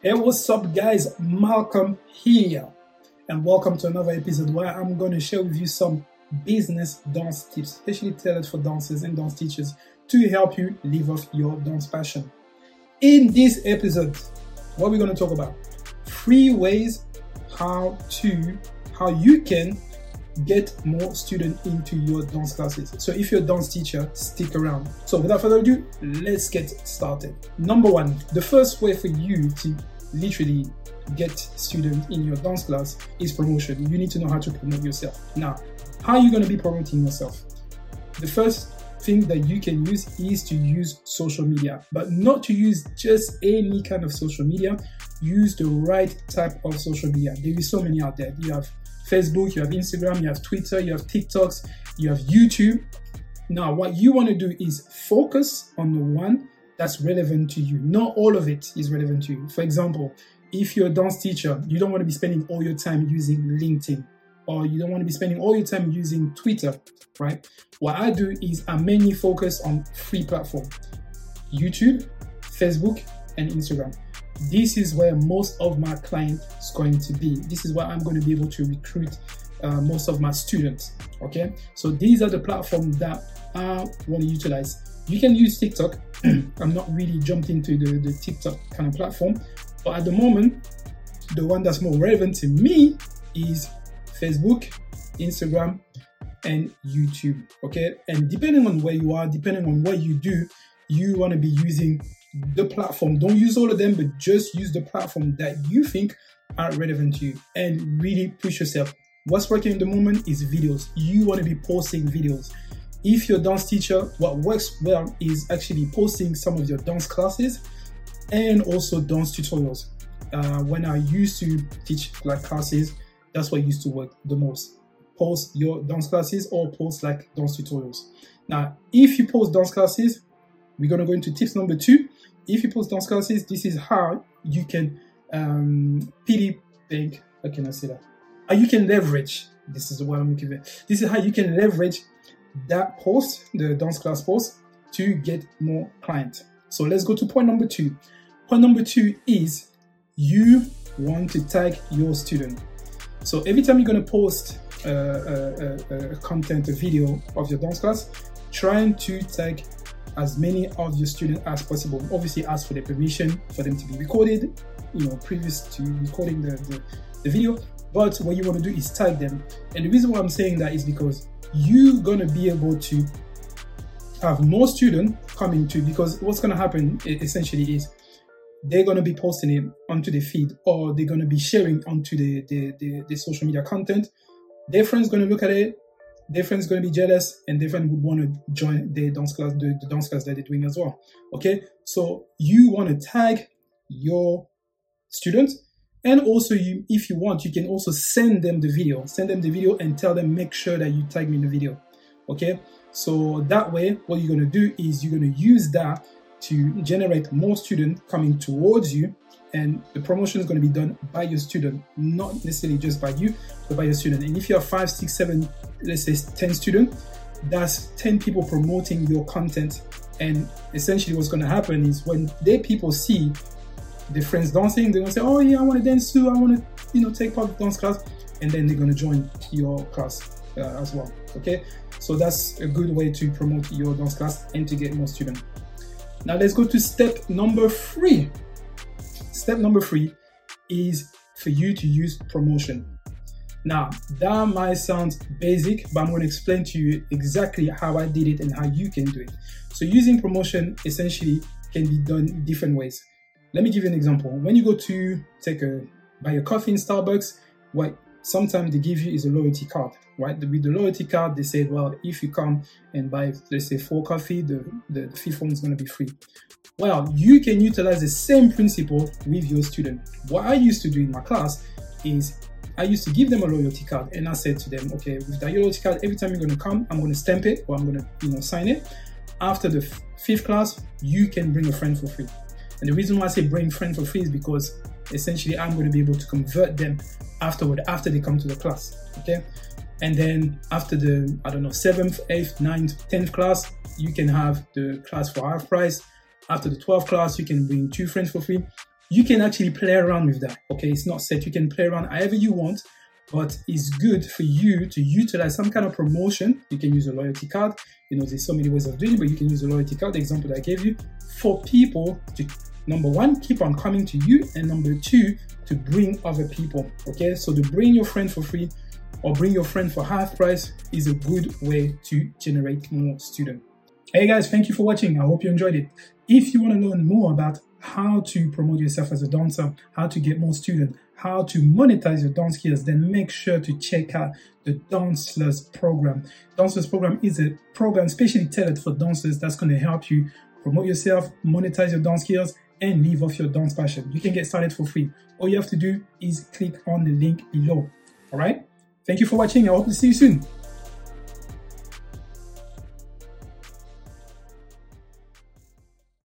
Hey, what's up, guys? Malcolm here, and welcome to another episode where I'm going to share with you some business dance tips, especially tailored for dancers and dance teachers to help you live off your dance passion. In this episode, what we're going to talk about three ways how to how you can get more students into your dance classes. So if you're a dance teacher, stick around. So without further ado, let's get started. Number one, the first way for you to literally get students in your dance class is promotion. You need to know how to promote yourself. Now, how are you going to be promoting yourself? The first thing that you can use is to use social media, but not to use just any kind of social media. Use the right type of social media. There is so many out there. You have Facebook, you have Instagram, you have Twitter, you have TikToks, you have YouTube. Now, what you want to do is focus on the one that's relevant to you. Not all of it is relevant to you. For example, if you're a dance teacher, you don't want to be spending all your time using LinkedIn or you don't want to be spending all your time using Twitter, right? What I do is I mainly focus on three platforms YouTube, Facebook, and Instagram. This is where most of my client is going to be. This is where I'm going to be able to recruit uh, most of my students. Okay, so these are the platforms that I want to utilize. You can use TikTok. I'm not really jumped into the, the TikTok kind of platform, but at the moment, the one that's more relevant to me is Facebook, Instagram, and YouTube. Okay, and depending on where you are, depending on what you do, you want to be using the platform. Don't use all of them, but just use the platform that you think are relevant to you and really push yourself. What's working in the moment is videos. You want to be posting videos. If you're a dance teacher, what works well is actually posting some of your dance classes and also dance tutorials. Uh, when I used to teach like classes, that's what used to work the most. Post your dance classes or post like dance tutorials. Now, if you post dance classes, we're gonna go into tips number two. If you post dance classes, this is how you can um, PD think. How can I say that? How you can leverage. This is what I'm looking at. This is how you can leverage that post, the dance class post, to get more clients. So let's go to point number two. Point number two is you want to tag your student. So every time you're going to post uh, uh, uh, uh, content, a video of your dance class, trying to tag as many of your students as possible. Obviously, ask for their permission for them to be recorded, you know, previous to recording the, the, the video. But what you want to do is tag them. And the reason why I'm saying that is because you're going to be able to have more students coming to because what's going to happen essentially is they're going to be posting it onto the feed or they're going to be sharing onto the, the, the, the social media content. Their friends going to look at it their friends going to be jealous and friend would want to join the dance class, the, the dance class that they're doing as well. Okay, so you want to tag your students, and also you, if you want, you can also send them the video, send them the video, and tell them make sure that you tag me in the video. Okay, so that way, what you're going to do is you're going to use that to generate more students coming towards you and the promotion is going to be done by your student not necessarily just by you but by your student and if you have five six seven let's say 10 students that's 10 people promoting your content. And essentially what's going to happen is when they people see the friends dancing they're going to say oh yeah i want to dance too. I want to you know take part in dance class. And then they're going to join your class uh, as well okay? So that's a good way to promote your dance class and to get more students. Now let's go to step number three. Step number three is for you to use promotion. Now, that might sound basic, but I'm going to explain to you exactly how I did it and how you can do it. So, using promotion essentially can be done in different ways. Let me give you an example. When you go to take a buy a coffee in Starbucks, what sometimes they give you is a loyalty card, right? With the loyalty card, they said, well, if you come and buy, let's say, four coffee, the, the, the fifth one is going to be free. Well, you can utilize the same principle with your student. What I used to do in my class is I used to give them a loyalty card and I said to them, okay, with that loyalty card, every time you're going to come, I'm going to stamp it or I'm going to, you know, sign it. After the f- fifth class, you can bring a friend for free. And the reason why I say bring friend for free is because essentially I'm going to be able to convert them afterward after they come to the class. Okay. And then after the, I don't know, seventh, eighth, ninth, tenth class, you can have the class for half price. After the 12th class, you can bring two friends for free. You can actually play around with that. Okay, it's not set. You can play around however you want, but it's good for you to utilize some kind of promotion. You can use a loyalty card. You know, there's so many ways of doing it, but you can use a loyalty card, the example that I gave you, for people to number one, keep on coming to you, and number two, to bring other people. Okay, so to bring your friend for free or bring your friend for half price is a good way to generate more students. Hey guys, thank you for watching. I hope you enjoyed it. If you want to learn more about how to promote yourself as a dancer, how to get more students, how to monetize your dance skills, then make sure to check out the Danceless program. Dancers program is a program specially tailored for dancers that's going to help you promote yourself, monetize your dance skills, and live off your dance passion. You can get started for free. All you have to do is click on the link below. All right. Thank you for watching. I hope to see you soon.